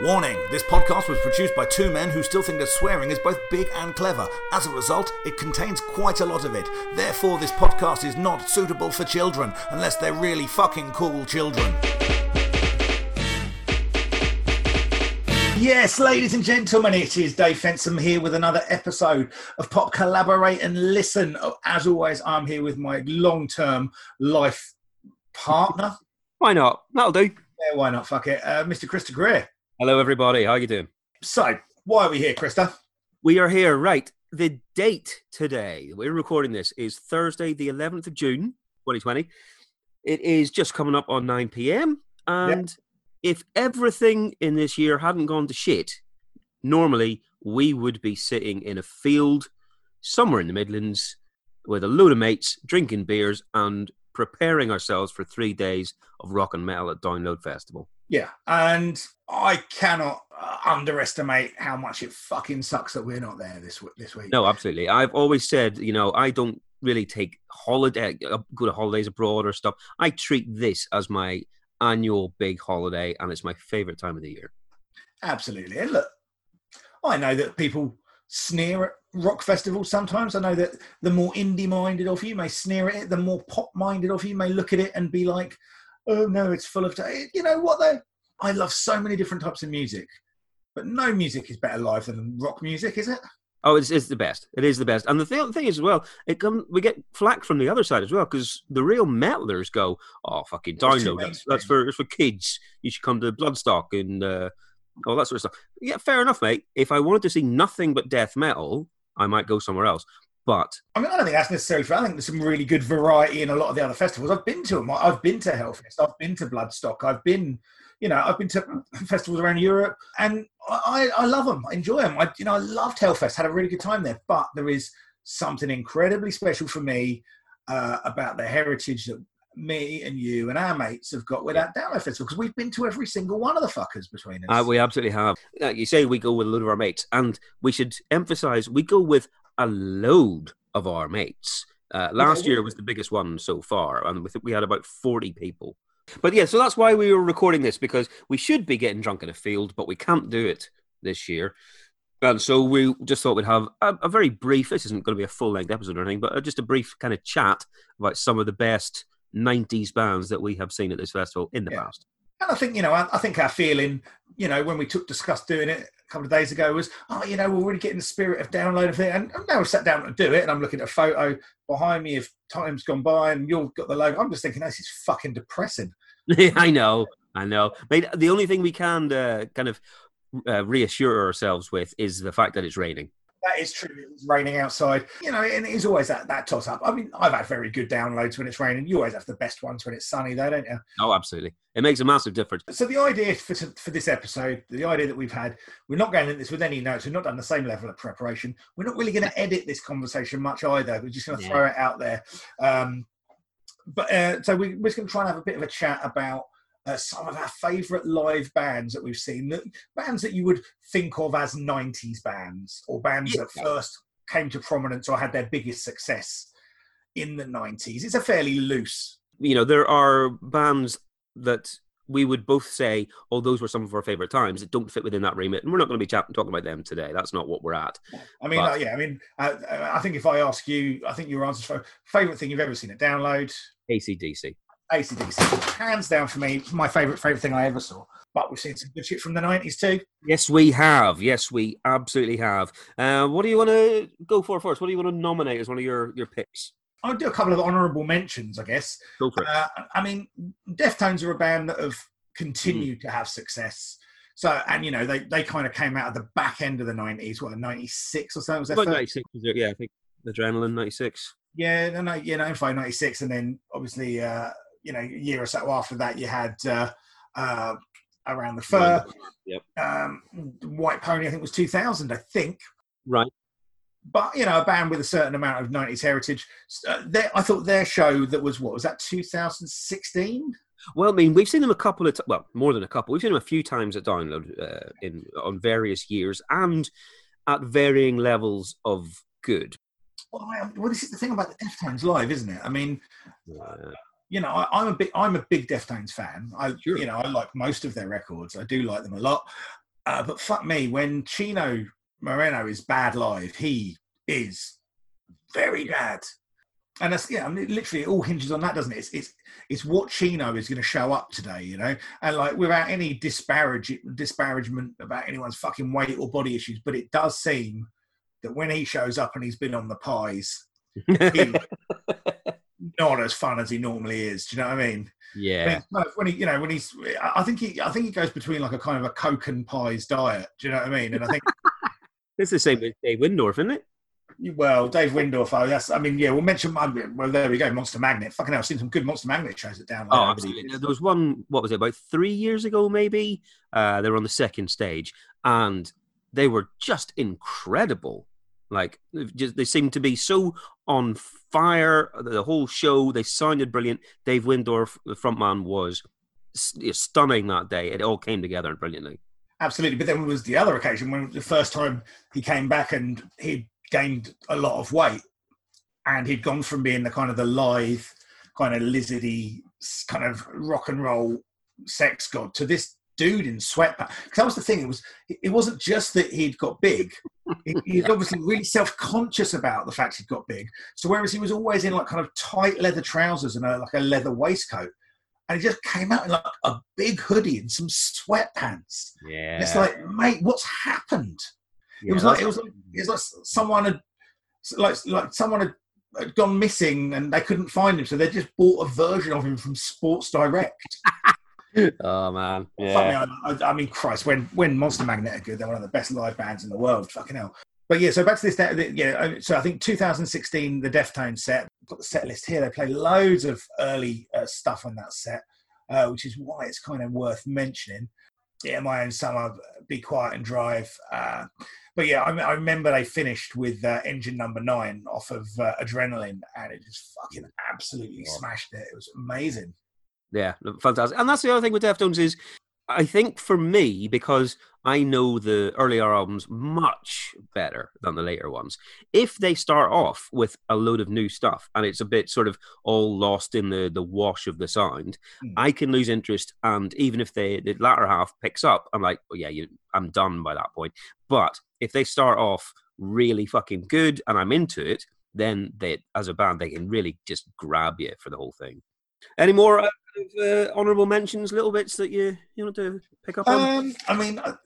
Warning this podcast was produced by two men who still think that swearing is both big and clever. As a result, it contains quite a lot of it. Therefore, this podcast is not suitable for children, unless they're really fucking cool children. Yes, ladies and gentlemen, it is Dave Fensom here with another episode of Pop Collaborate and Listen. As always, I'm here with my long term life partner. Why not? That'll do. Yeah, why not? Fuck it. Uh, Mr. Krista Greer. Hello, everybody. How are you doing? So, why are we here, Krista? We are here, right? The date today we're recording this is Thursday, the 11th of June, 2020. It is just coming up on 9 p.m. And if everything in this year hadn't gone to shit, normally we would be sitting in a field somewhere in the Midlands with a load of mates, drinking beers, and preparing ourselves for three days of rock and metal at Download Festival. Yeah, and I cannot uh, underestimate how much it fucking sucks that we're not there this this week. No, absolutely. I've always said, you know, I don't really take holiday, uh, go to holidays abroad or stuff. I treat this as my annual big holiday, and it's my favorite time of the year. Absolutely. And look, I know that people sneer at rock festivals sometimes. I know that the more indie minded of you may sneer at it, the more pop minded of you may look at it and be like, oh no, it's full of. T-. You know what though? I love so many different types of music, but no music is better live than rock music, is it? Oh, it's, it's the best. It is the best. And the th- thing is, as well, it come, we get flack from the other side as well because the real metalers go, "Oh, fucking download. That's, that's for it's for kids. You should come to Bloodstock and uh, all that sort of stuff." Yeah, fair enough, mate. If I wanted to see nothing but death metal, I might go somewhere else. But I mean, I don't think that's necessarily true. I think there's some really good variety in a lot of the other festivals. I've been to them. I've been to Hellfest. I've been to Bloodstock. I've been, you know, I've been to festivals around Europe, and I, I love them. I enjoy them. I, you know, I loved Hellfest. Had a really good time there. But there is something incredibly special for me uh, about the heritage that me and you and our mates have got with that Download Festival because we've been to every single one of the fuckers between us. Uh, we absolutely have. Like you say, we go with a lot of our mates, and we should emphasize we go with a load of our mates. Uh, last year was the biggest one so far, and we had about forty people. But yeah, so that's why we were recording this because we should be getting drunk in a field, but we can't do it this year. And so we just thought we'd have a, a very brief. This isn't going to be a full length episode or anything, but uh, just a brief kind of chat about some of the best '90s bands that we have seen at this festival in the Yeah. past. And I think, you know, I, I think our feeling, you know, when we took discussed doing it couple of days ago was, oh, you know, we're really getting the spirit of downloading thing. And, and now we've sat down to do it, and I'm looking at a photo behind me of times gone by, and you've got the logo. I'm just thinking, this is fucking depressing. I know, I know. Mate, the only thing we can uh, kind of uh, reassure ourselves with is the fact that it's raining. That is true. It was raining outside, you know, and it is always that, that toss up. I mean, I've had very good downloads when it's raining. You always have the best ones when it's sunny, though, don't you? Oh, absolutely. It makes a massive difference. So the idea for, for this episode, the idea that we've had, we're not going into this with any notes. We've not done the same level of preparation. We're not really going to edit this conversation much either. We're just going to Yeah. throw it out there. Um, but uh, so we, we're just going to try and have a bit of a chat about uh, some of our favourite live bands that we've seen, that, bands that you would think of as '90s bands or bands that first came to prominence or had their biggest success in the '90s. It's a fairly loose You know, there are bands that we would both say, oh, those were some of our favorite times that don't fit within that remit. And we're not going to be chat- talking about them today. That's not what we're at. I mean, But- uh, yeah, I mean, uh, uh, I think if I ask you, I think your answer for favorite thing you've ever seen at download, ACDC. ACDC, hands down for me, my favorite favorite thing I ever saw. But we've seen some good shit from the nineties too. Yes, we have. Yes, we absolutely have. Uh, what do you want to go for first? What do you want to nominate as one of your, your picks? I'll do a couple of honourable mentions, I guess. Go for it. Uh, I mean, Deftones are a band that have continued to have success. So, and you know, they, they kind of came out at the back end of the nineties, what, ninety six or something was first 96. Yeah, I think Adrenaline 96. Yeah, no, no, yeah, no, fine, ninety six, and then obviously, uh, you know, a year or so after that, you had uh, uh, around the fur. Yep. Um, White Pony, I think was two thousand, I think. Right. But you know, a band with a certain amount of nineties heritage. Uh, their, I thought their show that was what was that two thousand sixteen? Well, I mean, we've seen them a couple of, t- well, more than a couple. We've seen them a few times at Download uh, in on various years and at varying levels of good. Well, I, well, this is the thing about the Deftones live, isn't it? I mean, you know, I, I'm a big I'm a big Deftones fan. I Sure. you know I like most of their records. I do like them a lot. Uh, but fuck me, when Chino Moreno is bad live, he is very bad. And that's yeah, I mean, literally it all hinges on that, doesn't it? It's it's, it's what Chino is going to show up today, you know, and like without any disparage disparagement about anyone's fucking weight or body issues, but it does seem that when he shows up and he's been on the pies, he's not as fun as he normally is. Do you know what I mean? Yeah. When he, you know, when he's, I think he, I think he goes between like a kind of a coke and pies diet. Do you know what I mean? And I think it's the same with Dave Wyndorf, isn't it? Well, Dave Wyndorf. Oh, yes. I mean, yeah. We'll mention. Well, there we go. Monster Magnet. Fucking hell, I've seen some good Monster Magnet shows at down. Oh, absolutely. There was one. What was it? About three years ago, maybe. Uh, they were on the second stage, and they were just incredible. Like, just they seemed to be so on fire. The whole show. They sounded brilliant. Dave Wyndorf, the frontman, was stunning that day. It all came together brilliantly. Absolutely. But then was the other occasion when the first time he came back and he gained a lot of weight, and he'd gone from being the kind of the lithe, kind of lizardy, kind of rock and roll sex god to this dude in sweatpants. Because that was the thing. It was it wasn't just that he'd got big. He, he's obviously really self conscious about the fact he'd got big. So whereas he was always in like kind of tight leather trousers and a, like a leather waistcoat, and he just came out in like a big hoodie and some sweatpants. Yeah, and it's like, mate, what's happened? Yeah, it was like it was like it was like someone had like like someone had, had gone missing and they couldn't find him, so they just bought a version of him from Sports Direct. Oh man, yeah. I, I, I, mean, Christ, when when Monster Magnet are good, they're one of the best live bands in the world. Fucking hell. But yeah, so back to this. Yeah, so I think 2016, the Deftones set. got the set list here. They play loads of early uh, stuff on that set, uh, which is why it's kind of worth mentioning. Yeah, my own summer, be quiet and drive. Uh, but yeah, I, I, remember they finished with uh, engine number nine off of uh, Adrenaline, and it just fucking absolutely smashed it. It was amazing. Yeah, fantastic. And that's the other thing with Deftones is, I think for me because I know the earlier albums much better than the later ones. If they start off with a load of new stuff and it's a bit sort of all lost in the the wash of the sound, mm. I can lose interest. And even if they the latter half picks up, I'm like, oh yeah, you, I'm done by that point. But if they start off really fucking good and I'm into it, then they as a band they can really just grab you for the whole thing. Any more uh, uh, honourable mentions, little bits that you you want to pick up on? Um, I mean, uh,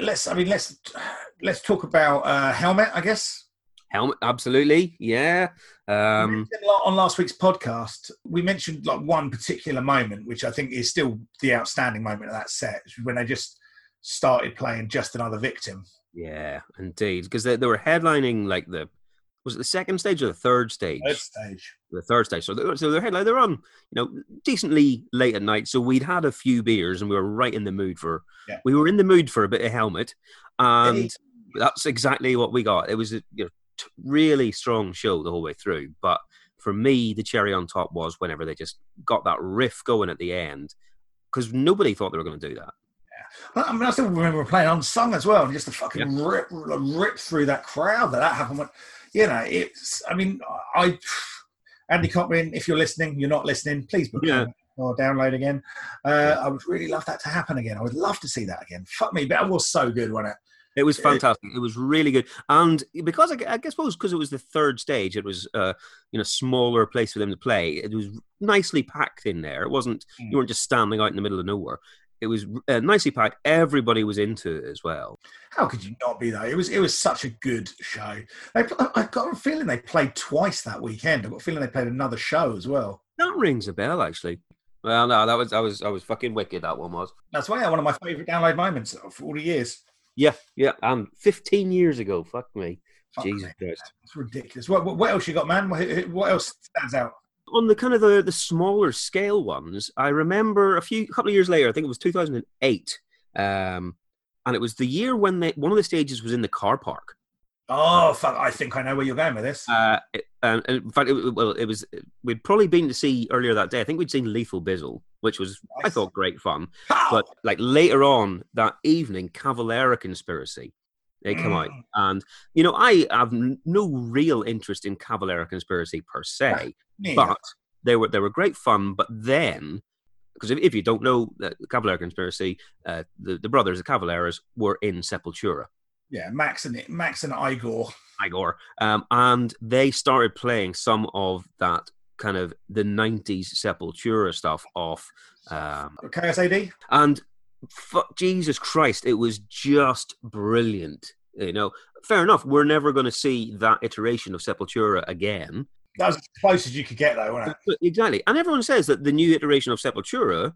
let's. I mean, let's let's talk about uh, helmet. I guess helmet. Absolutely, yeah. Um, on last week's podcast, we mentioned like one particular moment, which I think is still the outstanding moment of that set, when they just started playing "Just Another Victim." Yeah, indeed, because they, they were headlining like the was it the second stage or the third stage? Third stage. The third stage. So, they, so they're headline. They're on, you know, decently late at night. So we'd had a few beers and we were right in the mood for. Yeah. We were in the mood for a bit of helmet, and hey. that's exactly what we got. It was a you know, t- really strong show the whole way through. But for me, the cherry on top was whenever they just got that riff going at the end, because nobody thought they were going to do that. Yeah. I mean, I still remember playing unsung as well, and just the fucking yeah. rip, rip through that crowd that that happened you know, it's. I mean, I Andy Copping, if you're listening, you're not listening, please book yeah. or download again. Uh, I would really love that to happen again. I would love to see that again. Fuck me, but it was so good, wasn't it? It was fantastic. It was really good, and because I, guess I guess because it was the third stage, it was uh, you know smaller place for them to play. It was nicely packed in there. It wasn't you weren't just standing out in the middle of nowhere. It was uh, nicely packed. Everybody was into it as well. How could you not be though? It was it was such a good show. They, I've got a feeling they played twice that weekend. I've got a feeling they played another show as well. That rings a bell, actually. Well, no, that was I was I was fucking wicked. That one was. That's why one of my favourite download moments of all the years. Yeah, yeah, and 15 years ago. Fuck me. Fuck Jesus me. Christ. It's ridiculous. What, what else you got, man? What else stands out? On the kind of the, the smaller scale ones, I remember a few couple of years later, I think it was 2008, um, and it was the year when they, one of the stages was in the car park. Oh, fuck, I think I know where you're going with this. Uh, it, and, in fact, it, well, it was we'd probably been to see earlier that day. I think we'd seen Lethal Bizzle, which was nice. I thought great fun. But like later on that evening, Cavalera Conspiracy they come mm. out. And, you know, I have no real interest in Cavalera Conspiracy per se, yeah. but they were, they were great fun. But then because if, if you don't know the Cavalera conspiracy, uh, the, the brothers, the Cavaleras, were in Sepultura. Yeah, Max and Max and Igor. Igor, um, and they started playing some of that kind of the '90s Sepultura stuff off. Um, KSAD. and fu- Jesus Christ, it was just brilliant. You know, fair enough. We're never going to see that iteration of Sepultura again. That was as close as you could get, though, wasn't it? Exactly. And everyone says that the new iteration of Sepultura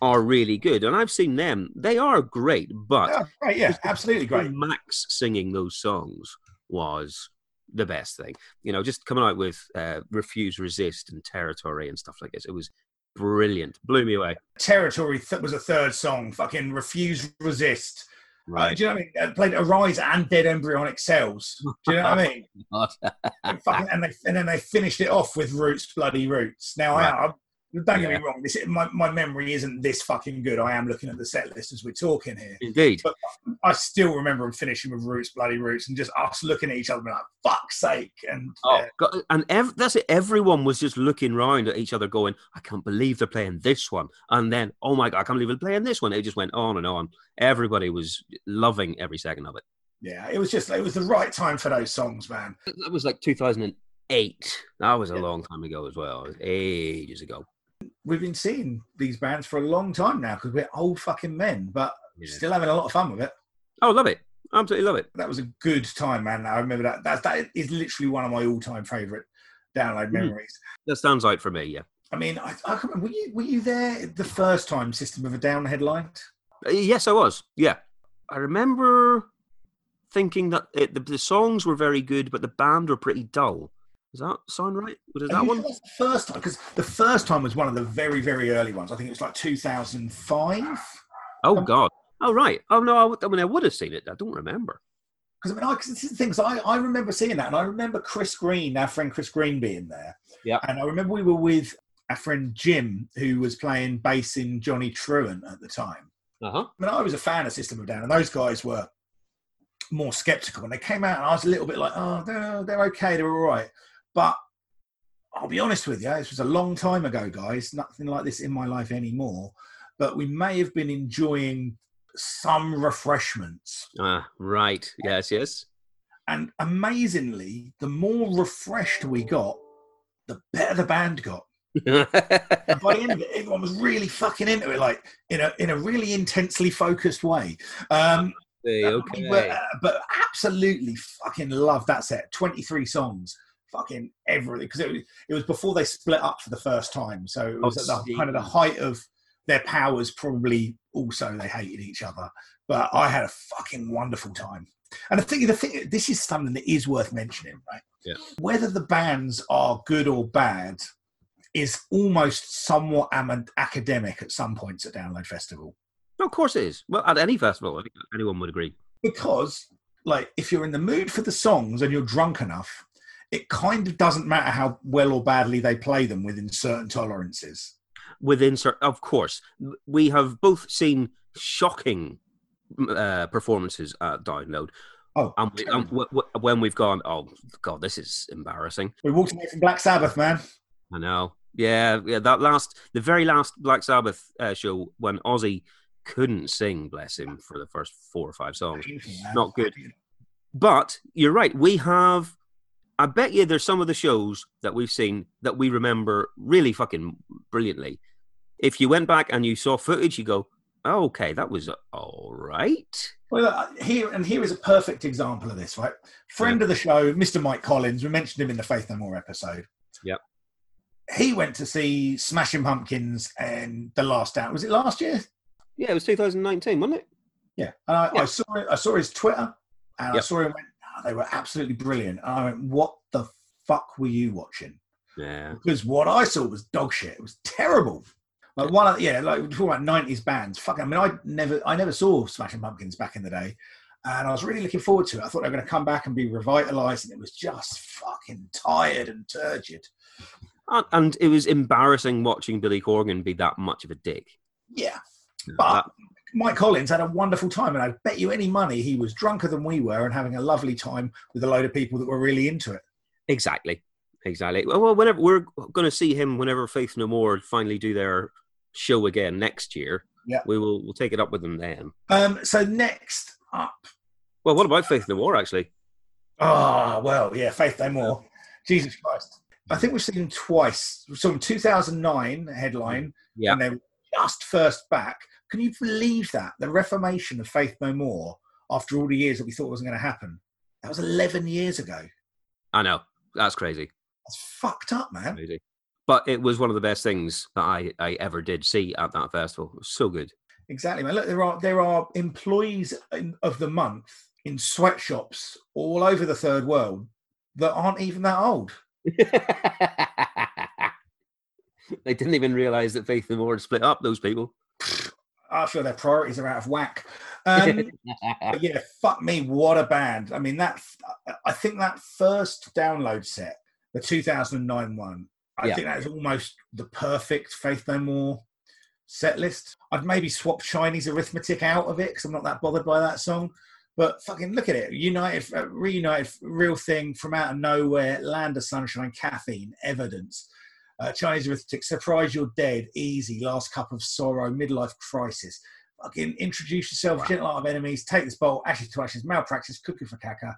are really good. And I've seen them. They are great, but Yeah, great. Yeah, absolutely great. Max singing those songs was the best thing. You know, just coming out with uh, Refuse, Resist and Territory and stuff like this. It was brilliant. Blew me away. Territory th- was a third song. Fucking refuse, resist. Uh, Right. do you know what I mean? Played Arise and Dead Embryonic Cells. Do you know what I mean? and, fucking, and, they, and then they finished it off with Roots, Bloody Roots. Now, I, I, don't get me wrong, this, my, my memory isn't this fucking good. I am looking at the set list as we're talking here. Indeed. But I still remember them finishing with Roots, Bloody Roots, and just us looking at each other and like, fuck's sake. And Oh, uh, God, and ev- that's it. Everyone was just looking round at each other, going, "I can't believe they're playing this one," and then, "Oh my god, I can't believe they're playing this one." It just went on and on. Everybody was loving every second of it. yeah, it was just, it was the right time for those songs, man. That was like 2008. That was a Yeah. long time ago as well. Ages ago. We've been seeing these bands for a long time now because we're old fucking men, but Yeah. still having a lot of fun with it. Oh, love it. Absolutely love it. That was a good time, man. I remember that. That, that is literally one of my all time favourite download Mhm. memories. That stands out for me. Yeah. I mean, I, I can't remember. Were you, were you there the first time System of a Down headlined? Uh, Yes, I was. Yeah, I remember thinking that it, the, the songs were very good, but the band were pretty dull. Does that sound right? Was that one? that's the first time? Because the first time was one of the very, very early ones. I think it was like 2005. Oh Um, God. Oh right. Oh no. I, mean, I would have seen it. I don't remember. Because I mean, I, cause this is the thing. 'cause I, I remember seeing that, and I remember Chris Green, our friend Chris Green, being there. Yeah. And I remember we were with our friend Jim, who was playing bass in Johnny Truant at the time. Uh huh. I mean, I was a fan of System of a Down, and those guys were more skeptical. And they came out, and I was a little bit like, "Oh, they're, they're okay, they're all right." But I'll be honest with you, this was a long time ago, guys. Nothing like this in my life anymore. But we may have been enjoying some refreshments. Ah, right. Yes. Yes. And amazingly, the more refreshed we got, the better the band got. And by the end of it, everyone was really fucking into it, like in a in a really intensely focused way. Um, okay. we were, uh, but absolutely fucking love that set. 23 songs, fucking everything. Because it, was- it was before they split up for the first time. So it oh, was Oh, at the kind of the height of their powers, probably also they hated each other. But I had a fucking wonderful time. And I think the thing, this is something that is worth mentioning, right? Yeah. Whether the bands are good or bad is almost somewhat am- academic at some points at Download Festival of course it is. Well, at any festival, I think anyone would agree. because like if you're in the mood for the songs and you're drunk enough it kind of doesn't matter how well or badly they play them within certain tolerances Within, certain, of course, we have both seen shocking uh, performances at Download, oh and, we, and w- w- when we've gone, oh God, this is embarrassing. we walked away from black sabbath man I know. Yeah, yeah. That last, the very last Black Sabbath uh, show when Ozzy couldn't sing, bless him, for the first four or five songs. Not good. But you're right. We have. I bet you there's some of the shows that we've seen that we remember really fucking brilliantly. If you went back and you saw footage, you go, oh, "Okay, that was all right." well uh, here and here is a perfect example of this right friend of the show mr mike collins we mentioned him in the faith no more episode Yep. he went to see smashing pumpkins and the last Out. was it last year Yeah, it was 2019, wasn't it? Yeah, and I, I saw it, I saw his Twitter, and I saw him. Went, "Oh, they were absolutely brilliant. And I went, "What the fuck were you watching?" Yeah. Because what I saw was dog shit. It was terrible. Like one, of, yeah, like we're talking about nineties bands. Fucking, I mean, I never, I never saw Smashing Pumpkins back in the day, and I was really looking forward to it. I thought they were going to come back and be revitalized, and it was just fucking tired and turgid. And, it was embarrassing watching Billy Corgan be that much of a dick. Yeah, That- but Mike Collins had a wonderful time, and I bet you any money he was drunker than we were and having a lovely time with a load of people that were really into it. Exactly. Exactly. Well, whenever we're going to see him, whenever Faith No More finally do their show again next year, Yeah. we will we'll take it up with them then. Um, so next up, Well, what about Faith No More? Actually, ah, well, yeah, Faith No More. Jesus Christ. I think we've seen them twice. saw them 2009 headline, Yeah. and they were just first back. Can you believe that? The reformation of Faith No More after all the years that we thought wasn't going to happen. That was 11 years ago. I know that's crazy, That's fucked up, man. crazy. But it was one of the best things that I, I ever did see at that festival. It was so good. Exactly, man. Look, there are there are employees in, of the month in sweatshops all over the third world that aren't even that old. they didn't even realize that Faith No More had split up those people. I feel their priorities are out of whack. Um, yeah, fuck me, what a band! I mean, that I think that first download set, the 2009 one, I Yeah. think that is almost the perfect Faith No More set list. I'd maybe swap Chinese arithmetic out of it because I'm not that bothered by that song. But fucking look at it, United, uh, reunited, real thing from out of nowhere, Land of Sunshine, Caffeine, Evidence. Uh, Chinese arithmetic, surprise you're dead, easy, last cup of sorrow, midlife crisis. Fucking introduce yourself, gentle art of enemies, take this bowl, ashes to ashes, malpractice, cuckoo for caca,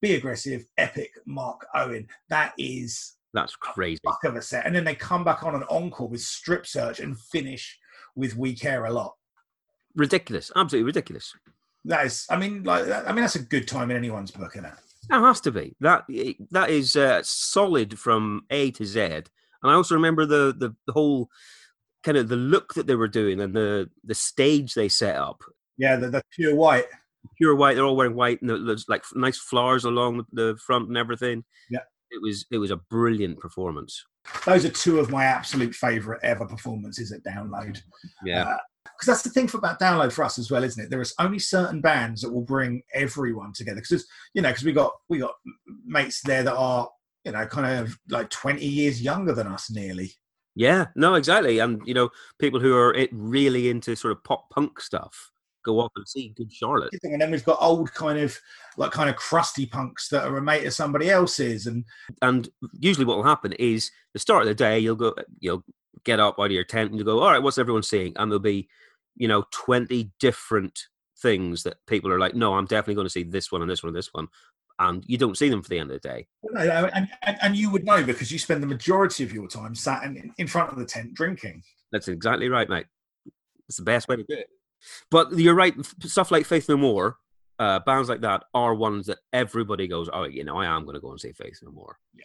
be aggressive, epic, Mark Bowen. That is That's crazy. fuck of a set. And then they come back on an encore with strip search and finish with We Care a Lot. Ridiculous. Absolutely ridiculous. That is, I mean, like, I mean, that's a good time in anyone's book, isn't it? That has to be. That that is uh, solid from A to Z. And I also remember the, the the whole kind of the look that they were doing and the the stage they set up. Yeah, the, the pure white. Pure white. They're all wearing white, and there's like nice flowers along the, front and everything. Yeah. It was it was a brilliant performance. Those are two of my absolute favourite ever performances at Download. Yeah. Uh, because that's the thing for, about download for us as well, isn't it? There is only certain bands that will bring everyone together because you know because we got we got mates there that are you know kind of like twenty years younger than us nearly. Yeah, no, exactly. And you know, people who are really into sort of pop punk stuff go off and see Good Charlotte. And then we've got old kind of like kind of crusty punks that are a mate of somebody else's, and And usually, what will happen is the start of the day, you'll go, you'll get up out of your tent and you go, all right, what's everyone seeing? And there'll be, you know, twenty different things that people are like, no, I'm definitely going to see this one and this one and this one, and you don't see them for the end of the day. and, and, and you would know because you spend the majority of your time sat in, in front of the tent drinking. That's exactly right, mate. It's the best way to do it. But you're right. Stuff like Faith No More, uh, bands like that are ones that everybody goes, oh, you know, I am going to go and see Faith No More. Yeah.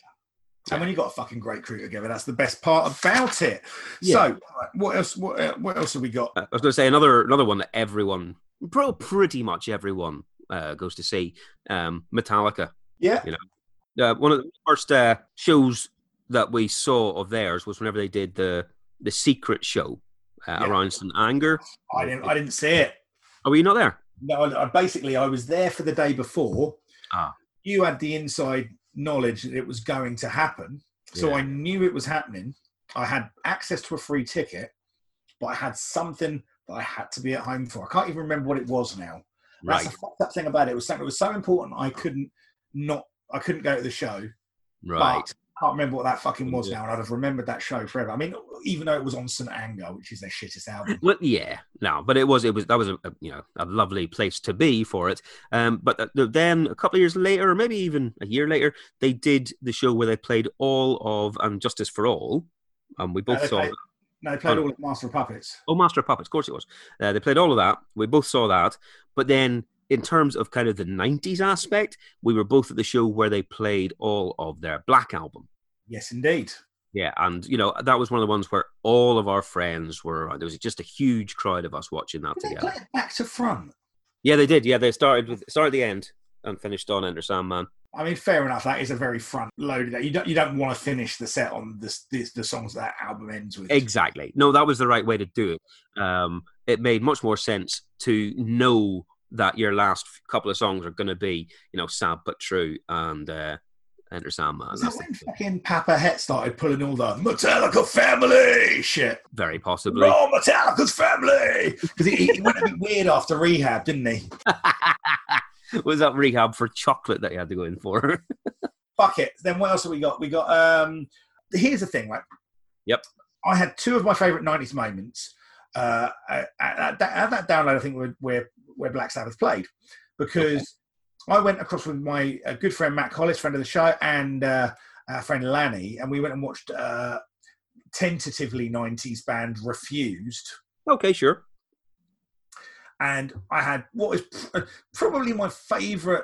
And when you've got a fucking great crew together, that's the best part about it. Yeah. So, what else? What, uh, what else have we got? Uh, I was going to say another another one that everyone, pretty much everyone, uh, goes to see. Um, Metallica. Yeah, you Uh, one of the first uh, shows that we saw of theirs was whenever they did the the secret show uh, Yeah. around St Anger. I didn't. I didn't see it. Oh, were you not there? No, I, basically I was there for the day before. Ah. You had the inside knowledge that it was going to happen, so Yeah. I knew it was happening. I had access to a free ticket, but I had something that I had to be at home for. I can't even remember what it was now. That's Right, the fucked up thing about it. It was something. that was so important. I couldn't not. I couldn't go to the show. right. I can't remember what that fucking was Yeah. now, and I'd have remembered that show forever. I mean, even though it was on St Anger, which is their shittest album. Well, yeah, no, but it was it was that was a, a you know a lovely place to be for it. Um, but uh, then a couple of years later, or maybe even a year later, they did the show where they played all of "And Justice for All," and we both they saw. played- No, they played Oh. all of Master of Puppets. Oh, Master of Puppets, of course it was. Uh, they played all of that. We both saw that. But then, in terms of kind of the '90s aspect, we were both at the show where they played all of their Black album. Yes, indeed. Yeah, and you know that was one of the ones where all of our friends were. There was just a huge crowd of us watching that Did they together. back to front? Yeah, they did. Yeah, they started with started at the end and finished on Enter Sandman. I mean, fair enough. That is a very front loaded. You don't you don't want to finish the set on this, this the songs that album ends with. Exactly. No, that was the right way to do it. Um, it made much more sense to know that your last couple of songs are going to be, you know, sad but true and uh, Enter Sandman. Is that when fucking Papa Het started pulling all the Metallica family shit? very possibly. Raw Metallica's family! Because he, he went a bit weird after rehab, didn't he? was that rehab for chocolate that you had to go in for? Fuck it. Then what else have we got? We got um here's the thing, right? Yep. I had two of my favourite '90s moments uh, at, at, that, at, that, download. I think where where, where Black Sabbath played because okay. I went across with my uh, good friend Matt Collis, friend of the show, and uh, our friend Lanny, and we went and watched uh, tentatively '90s band Refused. Okay, sure. And I had what is pr- probably my favourite,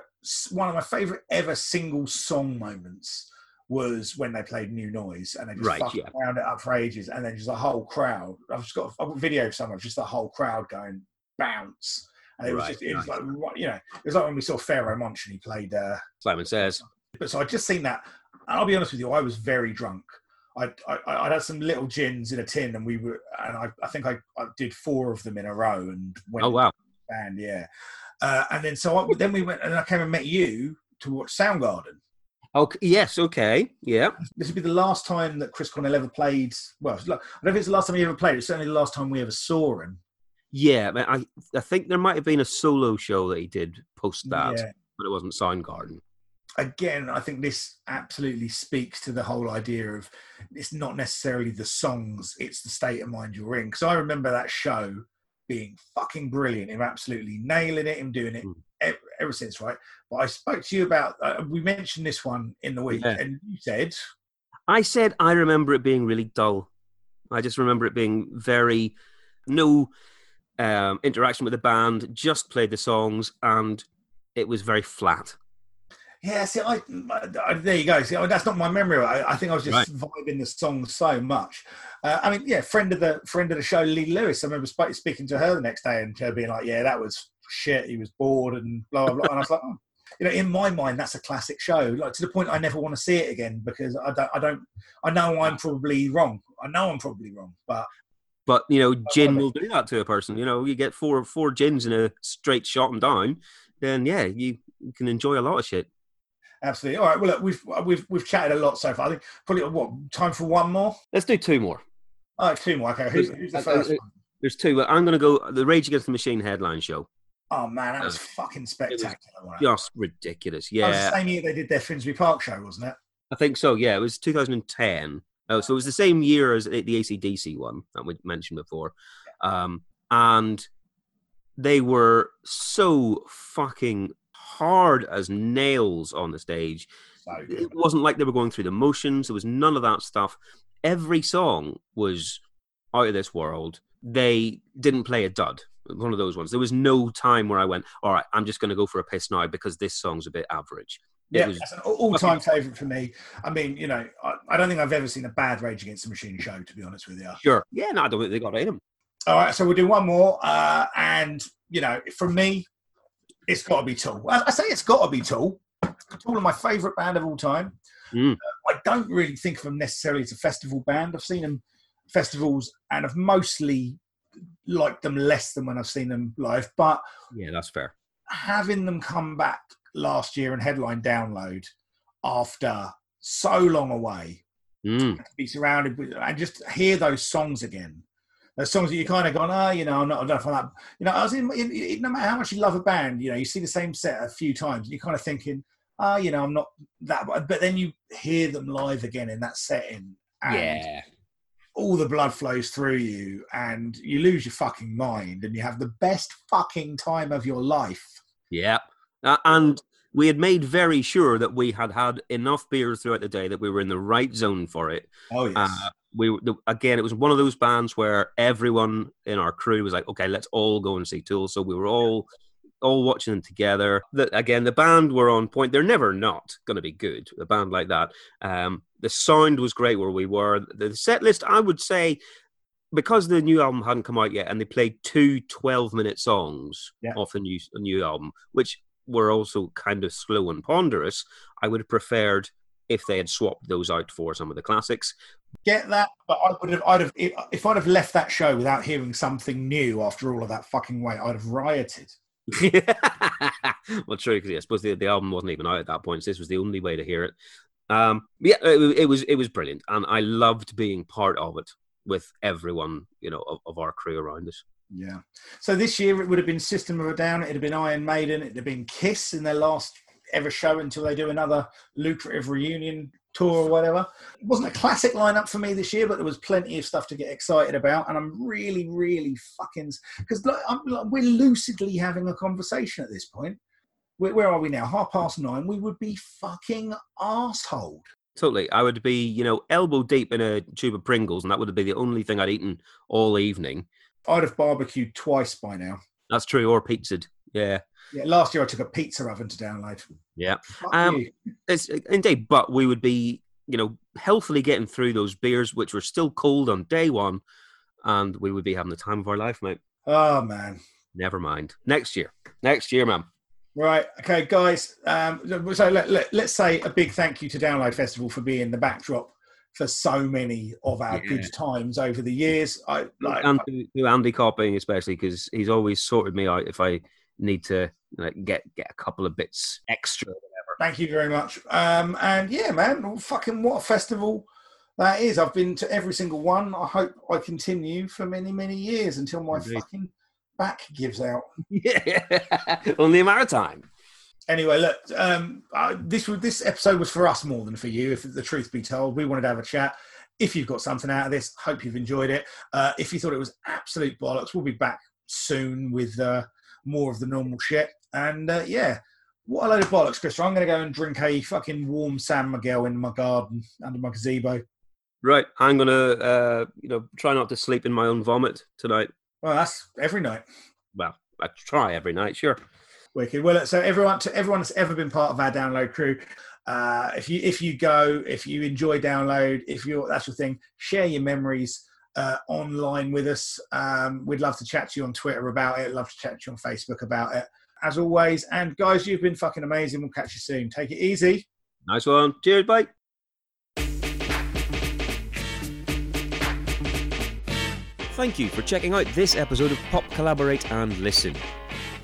one of my favourite ever single song moments was when they played New Noise and they just right, fucking yeah. wound it up for ages, and then just a whole crowd. I've just got a video of someone, just the whole crowd going bounce. And it was just, it nice. was like, you know, it was like when we saw Pharoahe Monch and he played uh, Simon Says. But so I'd just seen that. And I'll be honest with you, I was very drunk. I, I, I had some little gins in a tin, and we were, and I, I think I, I did four of them in a row, and went oh wow, band, yeah. Uh, and then so I, then we went, and I came and met you to watch Soundgarden. Okay. Yes. Okay. Yeah. This would be the last time that Chris Cornell ever played. Well, I don't know if it's the last time he ever played. It's certainly the last time we ever saw him. Yeah, I I think there might have been a solo show that he did post that, yeah. but it wasn't Soundgarden. Again, I think this absolutely speaks to the whole idea of it's not necessarily the songs; it's the state of mind you're in. Because I remember that show being fucking brilliant, him absolutely nailing it, him doing it mm. ever, ever, since, right? But I spoke to you about, uh, we mentioned this one in the week, yeah. and you said. I said I remember it being really dull. I just remember it being very, no um, interaction with the band, just played the songs, and it was very flat. Yeah, see, I, I, there you go. See, I, that's not my memory. I, I think I was just right. vibing the song so much. Uh, I mean, yeah, friend of the friend of the show, Lee Lewis. I remember sp- speaking to her the next day and her being like, "Yeah, that was shit. He was bored and blah blah blah." and I was like, oh. you know, in my mind, that's a classic show. Like to the point, I never want to see it again because I don't. I don't. I know I'm probably wrong. I know I'm probably wrong, but but you know, gin will do that to a person. You know, you get four four gins in a straight shot and down, then yeah, you, you can enjoy a lot of shit. Absolutely. All right. Well, look, we've we've we've chatted a lot so far. I think probably what time for one more. Let's do two more. All right, two more. Okay. Who's, who's the uh, first uh, one? There's two. I'm going to go the Rage Against the Machine headline show. Oh man, that was uh, fucking spectacular. just ridiculous. Yeah. the same year they did their Finsbury Park show, wasn't it? I think so. Yeah, it was 2010. Oh, so it was the same year as the ACDC one that we mentioned before, um, and they were so fucking hard as nails on the stage. it wasn't like they were going through the motions. There was none of that stuff. Every song was out of this world. They didn't play a dud. One of those ones. There was no time where I went, all right, I'm just going to go for a piss now because this song's a bit average. yeah, was, that's an all-time favourite for me. I mean, you know, I, I, don't think I've ever seen a bad Rage Against the Machine show, to be honest with you. Sure. Yeah, no, I don't think they got it in them. All right, so we'll do one more, uh, and you know, for me, it's got to be Tool. I say it's got to be Tool. Tool are my favourite band of all time. Mm. Uh, I don't really think of them necessarily as a festival band. I've seen them festivals and I've mostly liked them less than when I've seen them live. But yeah, that's fair. Having them come back last year and headline download after so long away, mm. to be surrounded with and just hear those songs again those songs that you kind of gone, ah, oh, you know, I'm not enough on that. You know, I was in, in, in, no matter how much you love a band, you know, you see the same set a few times, and you're kind of thinking, ah, oh, you know, I'm not that. But then you hear them live again in that setting, and yeah. all the blood flows through you, and you lose your fucking mind, and you have the best fucking time of your life. Yeah, uh, and we had made very sure that we had had enough beers throughout the day that we were in the right zone for it. Oh yes. Uh, we again, it was one of those bands where everyone in our crew was like, "Okay, let's all go and see Tool." So we were all all watching them together. The, again, the band were on point. They're never not going to be good. A band like that. Um, the sound was great where we were. The set list, I would say, because the new album hadn't come out yet, and they played two 12 minute songs yeah. off the new, the new album, which were also kind of slow and ponderous. I would have preferred if they had swapped those out for some of the classics. Get that, but I would have, I'd have, if I'd have left that show without hearing something new after all of that fucking wait, I'd have rioted. well, true, because yeah, I suppose the, the album wasn't even out at that point, so this was the only way to hear it. Um, yeah, it, it was it was brilliant, and I loved being part of it with everyone, you know, of, of our crew around us. Yeah. So this year it would have been System of a Down, it'd have been Iron Maiden, it'd have been Kiss in their last ever show until they do another lucrative reunion tour or whatever. It wasn't a classic lineup for me this year, but there was plenty of stuff to get excited about, and I'm really, really fucking because like, like, we're lucidly having a conversation at this point. Where, where are we now? Half past nine. We would be fucking asshole. Totally. I would be, you know, elbow deep in a tube of Pringles, and that would be the only thing I'd eaten all evening. I'd have barbecued twice by now. That's true, or pizzaed. Yeah. Yeah, last year I took a pizza oven to download. Yeah. Um, it's indeed, but we would be, you know, healthily getting through those beers, which were still cold on day one, and we would be having the time of our life, mate. Oh man. Never mind. Next year. Next year, man. Right. Okay, guys. Um, so let, let, us say a big thank you to Download Festival for being the backdrop for so many of our yeah. good times over the years. I like and to Andy Copping especially because he's always sorted me out if I need to like, get get a couple of bits extra. Whatever. Thank you very much. Um, and yeah, man, fucking what a festival that is. I've been to every single one. I hope I continue for many many years until my Indeed. fucking back gives out. Yeah, only a matter of time. Anyway, look, um, uh, this this episode was for us more than for you. If the truth be told, we wanted to have a chat. If you've got something out of this, hope you've enjoyed it. Uh, if you thought it was absolute bollocks, we'll be back soon with uh, more of the normal shit. And uh, yeah, what a load of bollocks, Chris. I'm going to go and drink a fucking warm San Miguel in my garden under my gazebo. Right, I'm going to, uh, you know, try not to sleep in my own vomit tonight. Well, that's every night. Well, I try every night, sure. Wicked. Well, so everyone, to everyone that's ever been part of our download crew, uh, if you if you go, if you enjoy download, if you're that's your thing, share your memories uh, online with us. Um, we'd love to chat to you on Twitter about it. Love to chat to you on Facebook about it. As always, and guys, you've been fucking amazing. We'll catch you soon. Take it easy. Nice one. Cheers, bye. Thank you for checking out this episode of Pop Collaborate and Listen.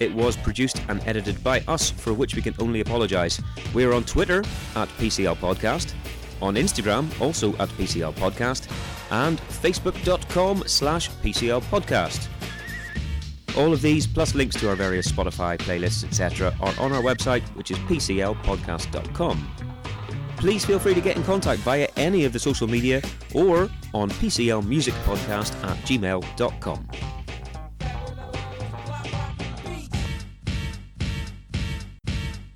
It was produced and edited by us, for which we can only apologise. We are on Twitter at PCL Podcast, on Instagram also at PCL Podcast, and facebook.com slash PCL Podcast. All of these, plus links to our various Spotify playlists, etc., are on our website, which is pclpodcast.com please feel free to get in contact via any of the social media or on pclmusicpodcast at gmail.com.